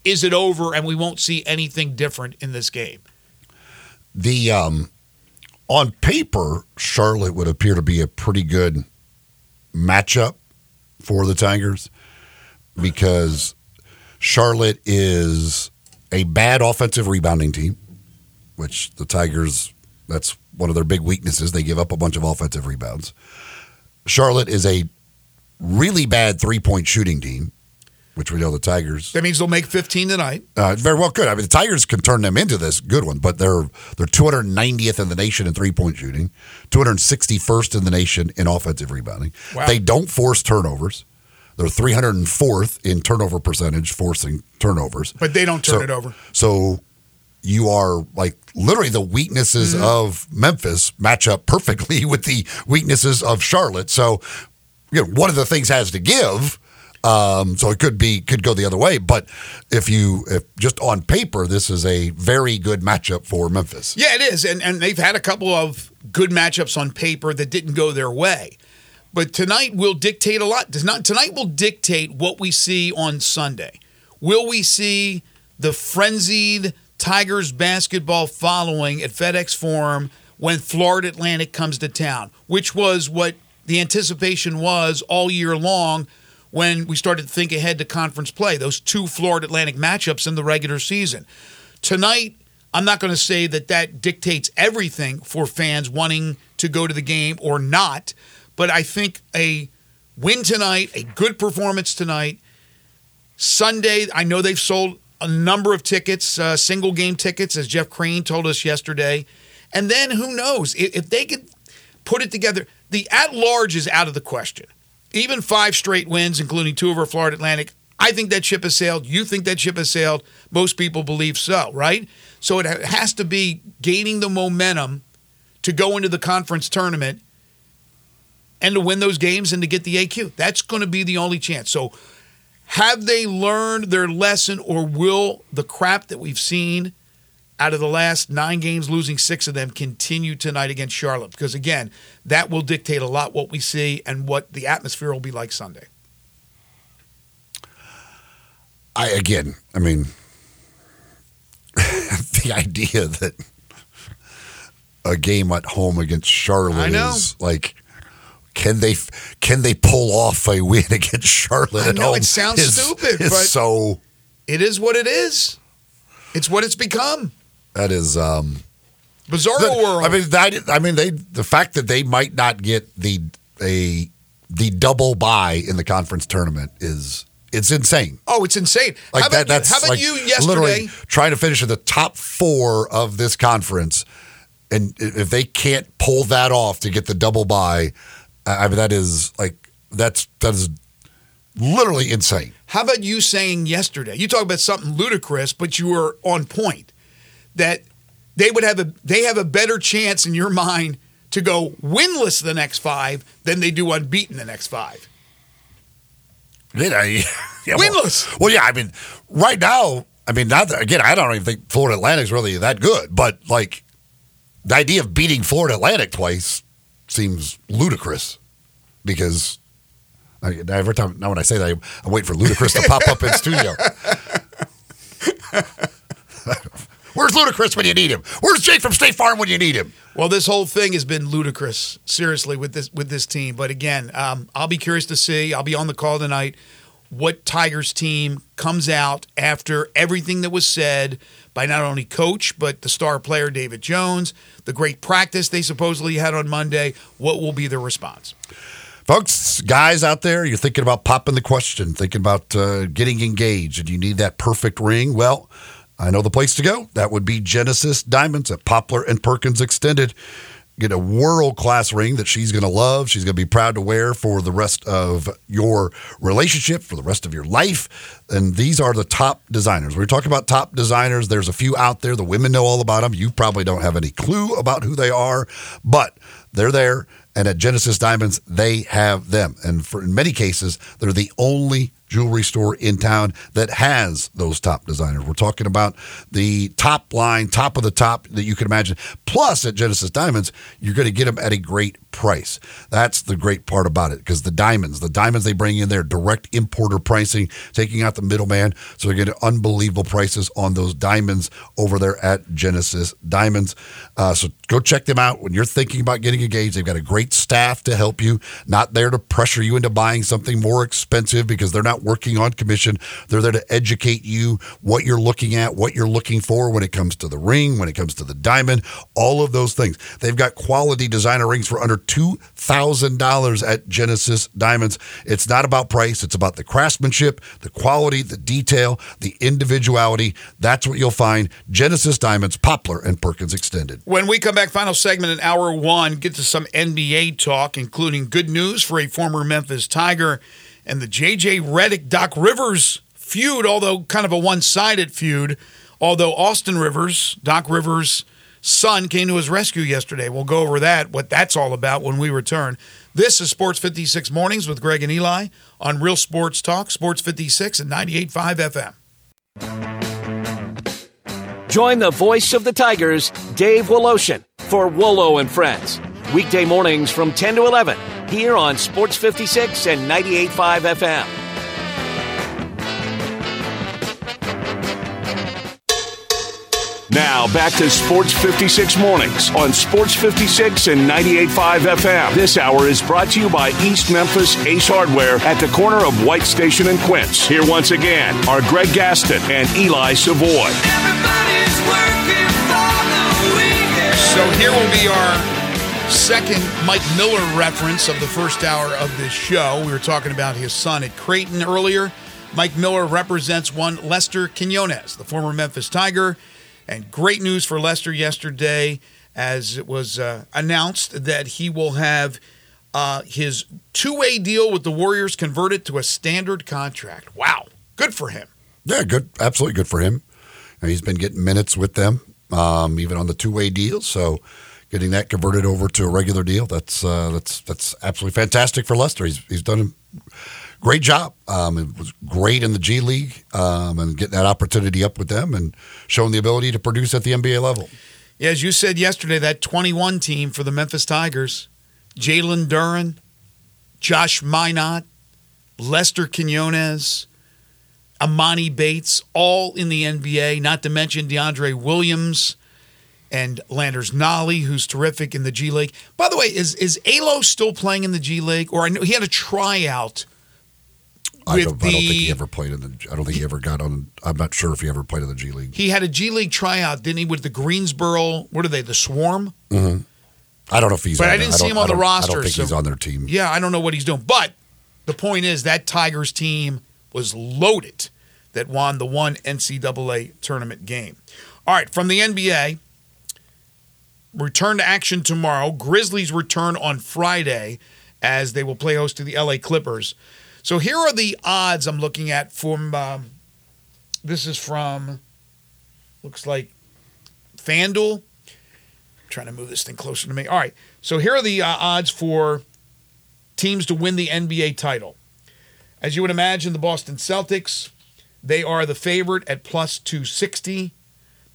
[SPEAKER 3] is it over and we won't see anything different in this game?
[SPEAKER 4] The um, on paper, Charlotte would appear to be a pretty good matchup for the Tigers because Charlotte is a bad offensive rebounding team, which the Tigers that's one of their big weaknesses. They give up a bunch of offensive rebounds. Charlotte is a really bad three point shooting team, which we know the Tigers
[SPEAKER 3] That means they'll make 15 tonight.
[SPEAKER 4] uh, very well could. I mean, the Tigers can turn them into this good one, but they're they're 290th in the nation in three point shooting, 261st in the nation in offensive rebounding.
[SPEAKER 3] Wow.
[SPEAKER 4] They don't force turnovers. They're 304th in turnover percentage, forcing turnovers.
[SPEAKER 3] But they don't turn
[SPEAKER 4] So-
[SPEAKER 3] it over.
[SPEAKER 4] So you are like literally the weaknesses
[SPEAKER 3] Mm-hmm.
[SPEAKER 4] of Memphis match up perfectly with the weaknesses of Charlotte. So you know, one of the things has to give. Um, so it could be could go the other way. But if you if just on paper, this is a very good matchup for Memphis.
[SPEAKER 3] Yeah, it is. And, and they've had a couple of good matchups on paper that didn't go their way. But tonight will dictate a lot. Does not tonight will dictate what we see on Sunday. Will we see the frenzied Tigers basketball following at FedEx Forum when Florida Atlantic comes to town, which was what the anticipation was all year long when we started to think ahead to conference play, those two Florida Atlantic matchups in the regular season. Tonight, I'm not going to say that that dictates everything for fans wanting to go to the game or not, but I think a win tonight, a good performance tonight, Sunday, I know they've sold a number of tickets, uh, single game tickets, as Jeff Crane told us yesterday. And then who knows if, if they could put it together? The at large is out of the question. Even five straight wins, including two over Florida Atlantic. I think that ship has sailed. You think that ship has sailed. Most people believe so, right? So it has to be gaining the momentum to go into the conference tournament and to win those games and to get the AQ. That's going to be the only chance. So have they learned their lesson or will the crap that we've seen out of the last nine games, losing six of them, continue tonight against Charlotte? Because again, that will dictate a lot what we see and what the atmosphere will be like Sunday.
[SPEAKER 4] I again, I mean, the idea that a game at home against Charlotte is like. Can they can they pull off a win against Charlotte
[SPEAKER 3] I
[SPEAKER 4] at
[SPEAKER 3] know, it sounds
[SPEAKER 4] is-
[SPEAKER 3] stupid,
[SPEAKER 4] is
[SPEAKER 3] but-
[SPEAKER 4] so
[SPEAKER 3] It is what it is. It's what it's become.
[SPEAKER 4] That is um,
[SPEAKER 3] Bizarro
[SPEAKER 4] The-
[SPEAKER 3] world.
[SPEAKER 4] I mean, that, I mean, they the fact that they might not get the a the double bye in the conference tournament is it's insane.
[SPEAKER 3] oh, it's insane.
[SPEAKER 4] Like
[SPEAKER 3] how about,
[SPEAKER 4] that. That's
[SPEAKER 3] how about
[SPEAKER 4] like
[SPEAKER 3] you yesterday?
[SPEAKER 4] literally trying to finish in the top four of this conference, and if they can't pull that off to get the double I I mean, that is like that's that is literally insane.
[SPEAKER 3] How about you saying yesterday? You talk about something ludicrous, but you were on point. That they would have a they have a better chance in your mind to go winless the next five than they do unbeaten the next five.
[SPEAKER 4] Did I? Yeah, well-
[SPEAKER 3] Winless.
[SPEAKER 4] Well, yeah. I mean, right now, I mean, not that, again. I don't even think Florida Atlantic's really that good, but like the idea of beating Florida Atlantic twice seems ludicrous because I, every time now when I say that, I, I wait for ludicrous to pop up in studio. Where's Ludacris when you need him? Where's Jake from State Farm when you need him?
[SPEAKER 3] Well, this whole thing has been ludicrous, seriously, with this with this team. But again, um, I'll be curious to see. I'll be on the call tonight. What Tigers team comes out after everything that was said by not only coach but the star player David Jones, the great practice they supposedly had on Monday. What will be their response?
[SPEAKER 4] Folks, guys out there, you're thinking about popping the question, thinking about uh, getting engaged, and you need that perfect ring. Well, I know the place to go. That would be Genesis Diamonds at Poplar and Perkins Extended. Get a world class ring that she's going to love. She's going to be proud to wear for the rest of your relationship, for the rest of your life. And these are the top designers. We're talking about top designers. There's a few out there. The women know all about them. You probably don't have any clue about who they are, but they're there. And at Genesis Diamonds, they have them. And for in many cases, they're the only jewelry store in town that has those top designers. We're talking about the top line, top of the top that you can imagine. Plus, at Genesis Diamonds, you're going to get them at a great price. That's the great part about it because the diamonds, the diamonds they bring in there, direct importer pricing, taking out the middleman. So they're getting unbelievable prices on those diamonds over there at Genesis Diamonds. Uh, so go check them out when you're thinking about getting engaged. They've got a great staff to help you, not there to pressure you into buying something more expensive because they're not working on commission. They're there to educate you what you're looking at, what you're looking for when it comes to the ring, when it comes to the diamond, all of those things. They've got quality designer rings for under $2,000 at Genesis Diamonds. It's not about price, it's about the craftsmanship, the quality, the detail, the individuality. That's what you'll find. Genesis Diamonds, Poplar, and Perkins Extended.
[SPEAKER 3] When we come back, final segment in hour one, get to some NBA talk, including good news for a former Memphis Tiger and the JJ Redick Doc Rivers feud, although kind of a one sided feud. Although Austin Rivers, Doc Rivers' son, came to his rescue yesterday. We'll go over that, what that's all about when we return. This is Sports 56 Mornings with Greg and Eli on Real Sports Talk, Sports 56 and 98.5 FM.
[SPEAKER 5] Join the voice of the Tigers, Dave Woloshin, for Wolo and Friends. Weekday mornings from 10 to 11 here on Sports 56 and 98.5 FM.
[SPEAKER 1] Now back to Sports 56 mornings on Sports 56 and 98.5 FM. This hour is brought to you by East Memphis Ace Hardware at the corner of White Station and Quince. Here once again are Greg Gaston and Eli Savoy.
[SPEAKER 3] So here will be our second Mike Miller reference of the first hour of this show. We were talking about his son at Creighton earlier. Mike Miller represents one Lester Quinones, the former Memphis Tiger. And great news for Lester yesterday as it was uh, announced that he will have uh, his two way deal with the Warriors converted to a standard contract. Wow. Good for him.
[SPEAKER 4] Yeah, good. Absolutely good for him. He's been getting minutes with them, um, even on the two-way deal. So, getting that converted over to a regular deal, that's uh, that's that's absolutely fantastic for Lester. He's he's done a great job. Um, it was great in the G League, um, and getting that opportunity up with them and showing the ability to produce at the NBA level.
[SPEAKER 3] Yeah, as you said yesterday, that 21 team for the Memphis Tigers, Jalen Duren, Josh Minott, Lester Quinones. Emoni Bates, all in the NBA, not to mention DeAndre Williams and Landers Nolley, who's terrific in the G League. By the way, is is Alo still playing in the G League? Or I know he had a tryout.
[SPEAKER 4] I don't, I don't think he ever played in the. I don't think he ever got on. I'm not sure if he ever played in the G League.
[SPEAKER 3] He had a G League tryout, didn't he, with the Greensboro? What are they? The Swarm? Mm-hmm.
[SPEAKER 4] I don't know if he's.
[SPEAKER 3] But I didn't see him on the
[SPEAKER 4] don't- I don't think
[SPEAKER 3] so-
[SPEAKER 4] he's on their team.
[SPEAKER 3] Yeah, I don't know what he's doing. But the point is that Tigers team was loaded that won the one NCAA tournament game. All right, from the NBA, return to action tomorrow. Grizzlies return on Friday as they will play host to the LA Clippers. So here are the odds I'm looking at from. Um, this is from. Looks like FanDuel. trying to move this thing closer to me. All right. So here are the uh, odds for teams to win the NBA title. As you would imagine, the Boston Celtics, they are the favorite at plus 260.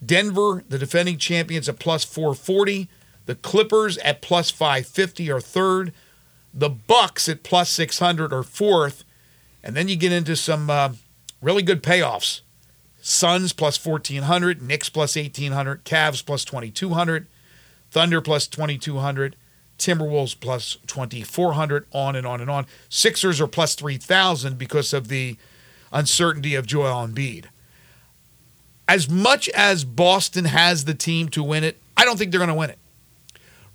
[SPEAKER 3] Denver, the defending champions, at plus 440. The Clippers at plus 550 are third. The Bucks at plus 600 are fourth. And then you get into some uh, really good payoffs. Suns plus 1400, Knicks plus 1800, Cavs plus 2200, Thunder plus 2200, Timberwolves plus 2400, on and on and on. Sixers are plus 3000 because of the uncertainty of Joel Embiid. As much as Boston has the team to win it, I don't think they're going to win it.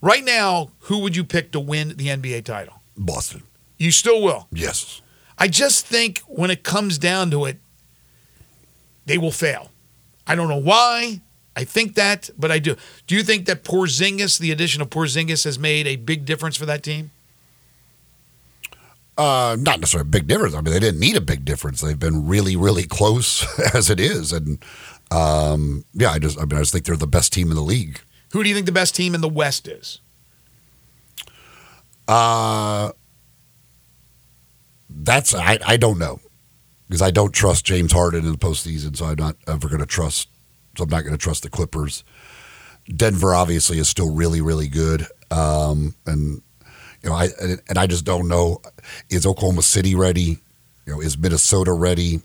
[SPEAKER 3] Right now, who would you pick to win the NBA title?
[SPEAKER 4] Boston.
[SPEAKER 3] You still will.
[SPEAKER 4] Yes.
[SPEAKER 3] I just think when it comes down to it, they will fail. I don't know why. I think that, but I do. Do you think that Porzingis, the addition of Porzingis, has made a big difference for that team?
[SPEAKER 4] Uh, not necessarily a big difference. I mean, they didn't need a big difference. They've been really, really close as it is, and um, yeah, I just, I mean, I just think they're the best team in the league.
[SPEAKER 3] Who do you think the best team in the West is?
[SPEAKER 4] Uh, that's I, I don't know because I don't trust James Harden in the postseason, so I'm not ever going to trust. So I'm not going to trust the Clippers. Denver obviously is still really, really good, um, and you know, I and, I just don't know is Oklahoma City ready? You know, is Minnesota ready?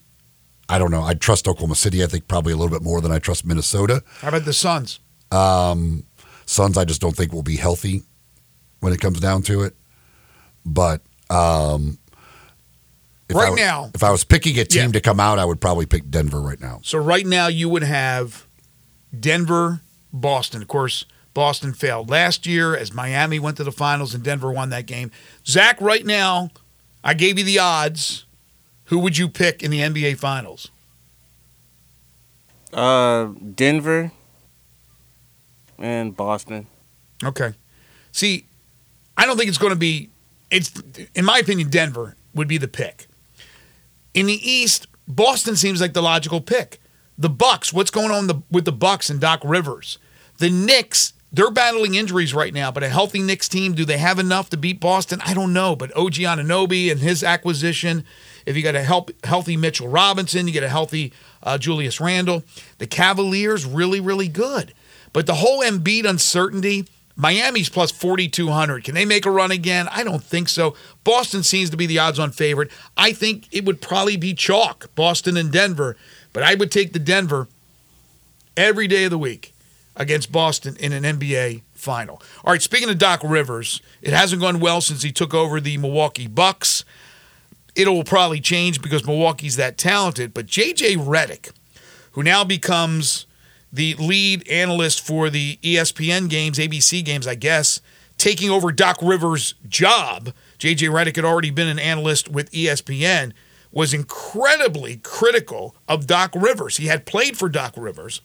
[SPEAKER 4] I don't know. I trust Oklahoma City. I think probably a little bit more than I trust Minnesota.
[SPEAKER 3] How about the Suns?
[SPEAKER 4] Um, Suns, I just don't think will be healthy when it comes down to it. But um, if
[SPEAKER 3] Right
[SPEAKER 4] I,
[SPEAKER 3] now-
[SPEAKER 4] if I was picking a team
[SPEAKER 3] Yeah.
[SPEAKER 4] to come out, I would probably pick Denver right now.
[SPEAKER 3] So right now you would have Denver, Boston. Of course, Boston failed last year as Miami went to the finals and Denver won that game. Zach, right now, I gave you the odds. Who would you pick in the NBA finals?
[SPEAKER 6] Uh, Denver and Boston.
[SPEAKER 3] Okay. See, I don't think it's going to be. It's in my opinion, Denver would be the pick. In the East, Boston seems like the logical pick. The Bucks, what's going on the, with the Bucks and Doc Rivers? The Knicks, they're battling injuries right now, but a healthy Knicks team, do they have enough to beat Boston? I don't know. But OG Anunoby and his acquisition, if you got a help, healthy Mitchell Robinson, you get a healthy uh, Julius Randle. The Cavaliers, really, really good. But the whole Embiid uncertainty, Miami's plus 4,200. Can they make a run again? I don't think so. Boston seems to be the odds on favorite. I think it would probably be chalk, Boston and Denver. But I would take the Denver every day of the week against Boston in an NBA final. All right, speaking of Doc Rivers, it hasn't gone well since he took over the Milwaukee Bucks. It will probably change because Milwaukee's that talented. But JJ Redick, who now becomes the lead analyst for the ESPN games, ABC games, I guess, taking over Doc Rivers' job. JJ Redick had already been an analyst with ESPN, was incredibly critical of Doc Rivers. He had played for Doc Rivers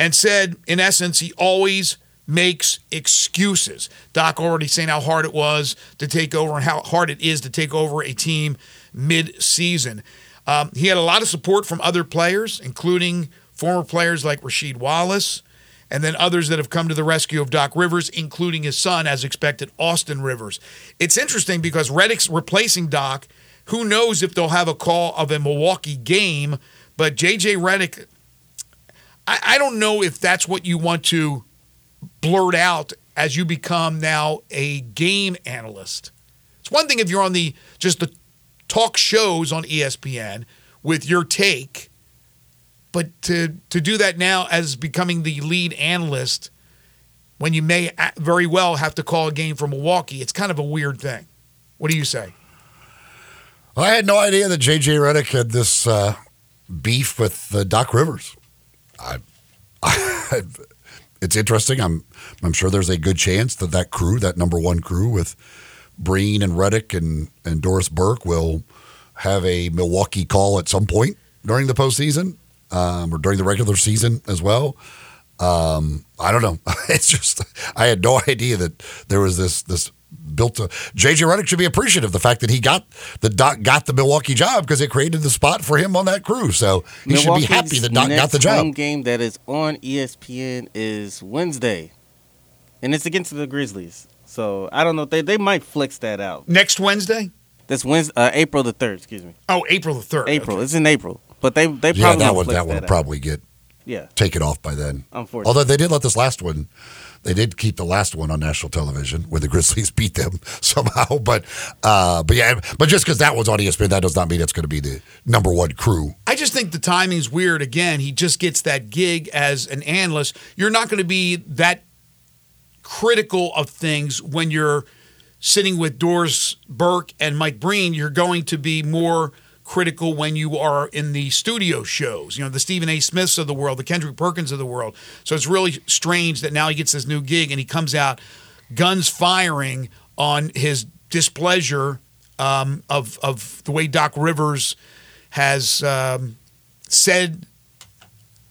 [SPEAKER 3] and said, in essence, he always makes excuses. Doc already saying how hard it was to take over and how hard it is to take over a team mid season. Um, he had a lot of support from other players, including former players like Rasheed Wallace, and then others that have come to the rescue of Doc Rivers, including his son, as expected, Austin Rivers. It's interesting because Redick's replacing Doc. Who knows if they'll have a call of a Milwaukee game, but JJ Redick I, I don't know if that's what you want to blurt out as you become now a game analyst. It's one thing if you're on the just the talk shows on ESPN with your take, but to to do that now as becoming the lead analyst when you may very well have to call a game for Milwaukee, it's kind of a weird thing. What do you say?
[SPEAKER 4] I had no idea that JJ Redick had this uh, beef with uh, Doc Rivers. I, I, it's interesting. I'm I'm sure there's a good chance that that crew, that number one crew with Breen and Redick and and Doris Burke, will have a Milwaukee call at some point during the postseason um, or during the regular season as well. Um, I don't know. It's just I had no idea that there was this this built a JJ Redick should be appreciative of the fact that he got the Doc got the Milwaukee job because it created the spot for him on that crew. So he
[SPEAKER 6] Milwaukee's
[SPEAKER 4] should be happy that Doc got the job.
[SPEAKER 6] Home game that is on ESPN is Wednesday, and it's against the Grizzlies. So I don't know. They they might flex that out.
[SPEAKER 3] Next Wednesday.
[SPEAKER 6] That's Wednesday, uh, April the third. Excuse me.
[SPEAKER 3] Oh, April the third.
[SPEAKER 6] April. Okay. It's in April, but they they probably
[SPEAKER 4] yeah that one
[SPEAKER 6] that,
[SPEAKER 4] that would probably get
[SPEAKER 6] yeah
[SPEAKER 4] taken off by then.
[SPEAKER 6] Unfortunately,
[SPEAKER 4] although they did let this last one they did keep the last one on national television where the Grizzlies beat them somehow. But uh, but yeah, but just because that was on ESPN, that does not mean it's going to be the number one crew.
[SPEAKER 3] I just think the timing's weird. Again, he just gets that gig as an analyst. You're not going to be that critical of things when you're sitting with Doris Burke and Mike Breen. You're going to be more critical when you are in the studio shows, you know, the Stephen A. Smiths of the world, the Kendrick Perkins of the world. So it's really strange that now he gets this new gig and he comes out guns firing on his displeasure um, of, of the way Doc Rivers has um, said,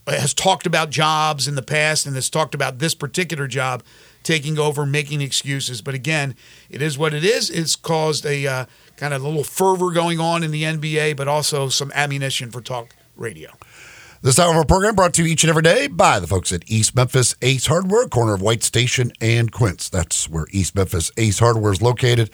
[SPEAKER 3] has talked about jobs in the past and has talked about this particular job taking over, making excuses. But again, it is what it is. It's caused a uh, kind of a little fervor going on in the NBA, but also some ammunition for talk radio.
[SPEAKER 4] This hour of our program brought to you each and every day by the folks at East Memphis Ace Hardware, corner of White Station and Quince. That's where East Memphis Ace Hardware is located.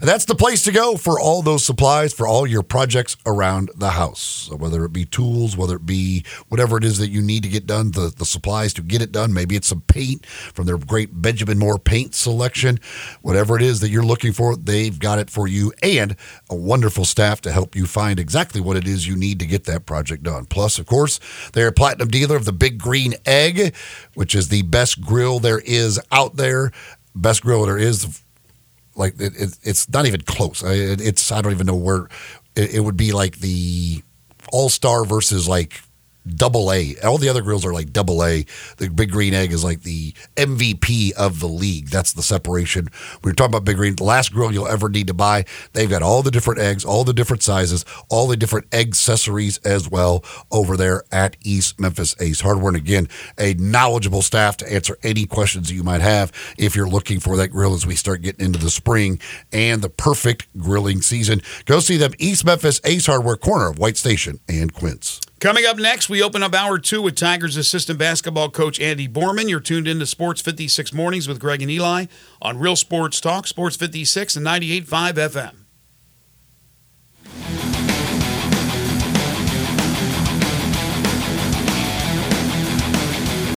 [SPEAKER 4] And that's the place to go for all those supplies for all your projects around the house. So whether it be tools, whether it be whatever it is that you need to get done, the, the supplies to get it done. Maybe it's some paint from their great Benjamin Moore paint selection. Whatever it is that you're looking for, they've got it for you and a wonderful staff to help you find exactly what it is you need to get that project done. Plus, of course, they're a platinum dealer of the Big Green Egg, which is the best grill there is out there. Best grill there is. Like it, it, it's not even close. It, it's I don't even know where it, would be like the All Star versus like double A. All the other grills are like double A. The Big Green Egg is like the MVP of the league. That's the separation. We are talking about Big Green, the last grill you'll ever need to buy. They've got all the different eggs, all the different sizes, all the different egg accessories as well over there at East Memphis Ace Hardware. And again, a knowledgeable staff to answer any questions that you might have if you're looking for that grill as we start getting into the spring and the perfect grilling season. Go see them, East Memphis Ace Hardware, corner of White Station and Quince.
[SPEAKER 3] Coming up next, we open up hour two with Tigers assistant basketball coach Andy Borman. You're tuned in to Sports 56 Mornings with Greg and Eli on Real Sports Talk, Sports 56 and 98.5 FM.